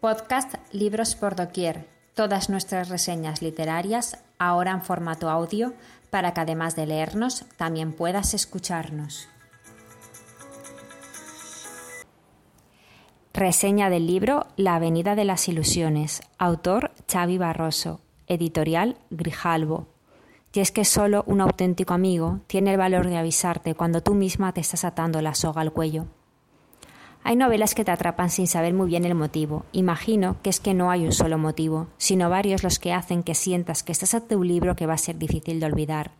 Podcast Libros por Doquier. Todas nuestras reseñas literarias ahora en formato audio para que además de leernos también puedas escucharnos. Reseña del libro La Avenida de las Ilusiones. Autor Xavi Barroso. Editorial Grijalbo. Y es que solo un auténtico amigo tiene el valor de avisarte cuando tú misma te estás atando la soga al cuello. Hay novelas que te atrapan sin saber muy bien el motivo. Imagino que es que no hay un solo motivo, sino varios los que hacen que sientas que estás ante un libro que va a ser difícil de olvidar.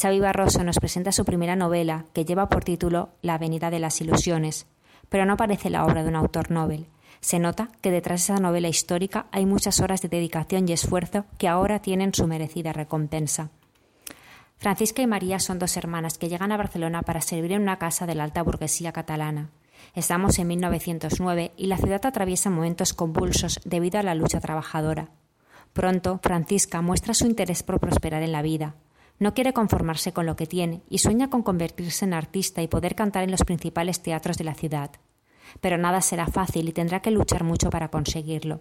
Xavi Barroso nos presenta su primera novela, que lleva por título La Avenida de las Ilusiones, pero no parece la obra de un autor novel. Se nota que detrás de esa novela histórica hay muchas horas de dedicación y esfuerzo que ahora tienen su merecida recompensa. Francisca y María son dos hermanas que llegan a Barcelona para servir en una casa de la alta burguesía catalana. Estamos en 1909 y la ciudad atraviesa momentos convulsos debido a la lucha trabajadora. Pronto, Francisca muestra su interés por prosperar en la vida. No quiere conformarse con lo que tiene y sueña con convertirse en artista y poder cantar en los principales teatros de la ciudad. Pero nada será fácil y tendrá que luchar mucho para conseguirlo.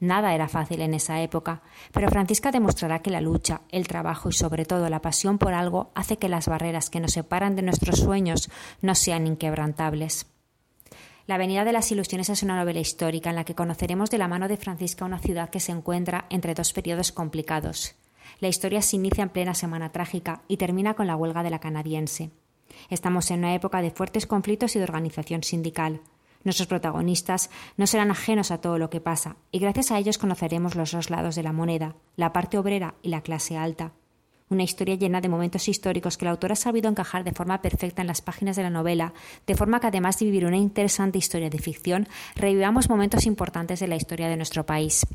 Nada era fácil en esa época, pero Francisca demostrará que la lucha, el trabajo y sobre todo la pasión por algo hace que las barreras que nos separan de nuestros sueños no sean inquebrantables. La Avenida de las Ilusiones es una novela histórica en la que conoceremos de la mano de Francisca una ciudad que se encuentra entre dos periodos complicados. La historia se inicia en plena semana trágica y termina con la huelga de la canadiense. Estamos en una época de fuertes conflictos y de organización sindical. Nuestros protagonistas no serán ajenos a todo lo que pasa, y gracias a ellos conoceremos los dos lados de la moneda, la parte obrera y la clase alta una historia llena de momentos históricos que el autor ha sabido encajar de forma perfecta en las páginas de la novela, de forma que además de vivir una interesante historia de ficción, revivamos momentos importantes de la historia de nuestro país.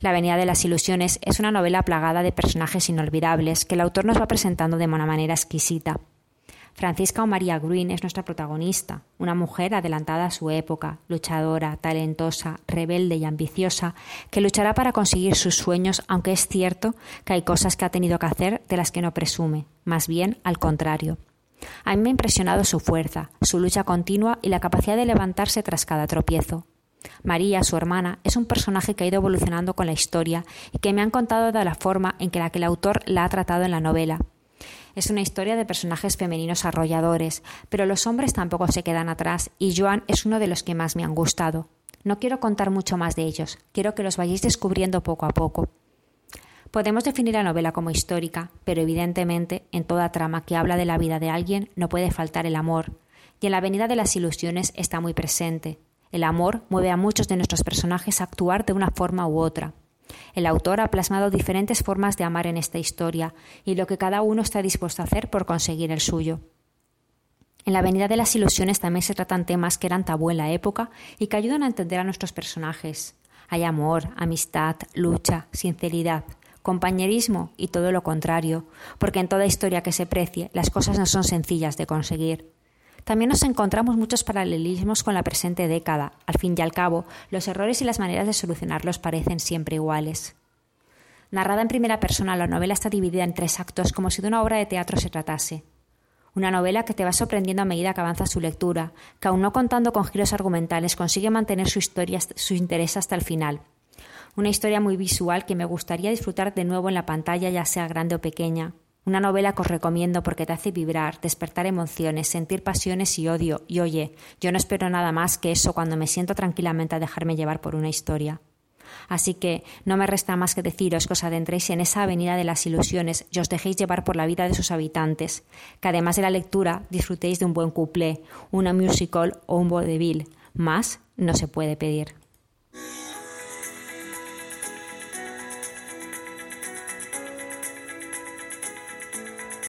La Avenida de las Ilusiones es una novela plagada de personajes inolvidables que el autor nos va presentando de una manera exquisita. Francisca o María Green es nuestra protagonista, una mujer adelantada a su época, luchadora, talentosa, rebelde y ambiciosa, que luchará para conseguir sus sueños, aunque es cierto que hay cosas que ha tenido que hacer de las que no presume, más bien al contrario. A mí me ha impresionado su fuerza, su lucha continua y la capacidad de levantarse tras cada tropiezo. María, su hermana, es un personaje que ha ido evolucionando con la historia y que me han contado de la forma en que la que el autor la ha tratado en la novela, es una historia de personajes femeninos arrolladores, pero los hombres tampoco se quedan atrás y Joan es uno de los que más me han gustado. No quiero contar mucho más de ellos, quiero que los vayáis descubriendo poco a poco. Podemos definir la novela como histórica, pero evidentemente en toda trama que habla de la vida de alguien no puede faltar el amor, y en la Avenida de las Ilusiones está muy presente. El amor mueve a muchos de nuestros personajes a actuar de una forma u otra. El autor ha plasmado diferentes formas de amar en esta historia y lo que cada uno está dispuesto a hacer por conseguir el suyo. En la Avenida de las Ilusiones también se tratan temas que eran tabú en la época y que ayudan a entender a nuestros personajes. Hay amor, amistad, lucha, sinceridad, compañerismo y todo lo contrario, porque en toda historia que se precie las cosas no son sencillas de conseguir. También nos encontramos muchos paralelismos con la presente década. Al fin y al cabo, los errores y las maneras de solucionarlos parecen siempre iguales. Narrada en primera persona, la novela está dividida en tres actos como si de una obra de teatro se tratase. Una novela que te va sorprendiendo a medida que avanza su lectura, que aun no contando con giros argumentales consigue mantener su historia, su interés hasta el final. Una historia muy visual que me gustaría disfrutar de nuevo en la pantalla, ya sea grande o pequeña. Una novela que os recomiendo porque te hace vibrar, despertar emociones, sentir pasiones y odio. Y oye, yo no espero nada más que eso cuando me siento tranquilamente a dejarme llevar por una historia. Así que no me resta más que deciros que os adentréis en esa avenida de las ilusiones y os dejéis llevar por la vida de sus habitantes, que además de la lectura disfrutéis de un buen couplé, una musical o un vaudeville. Más no se puede pedir.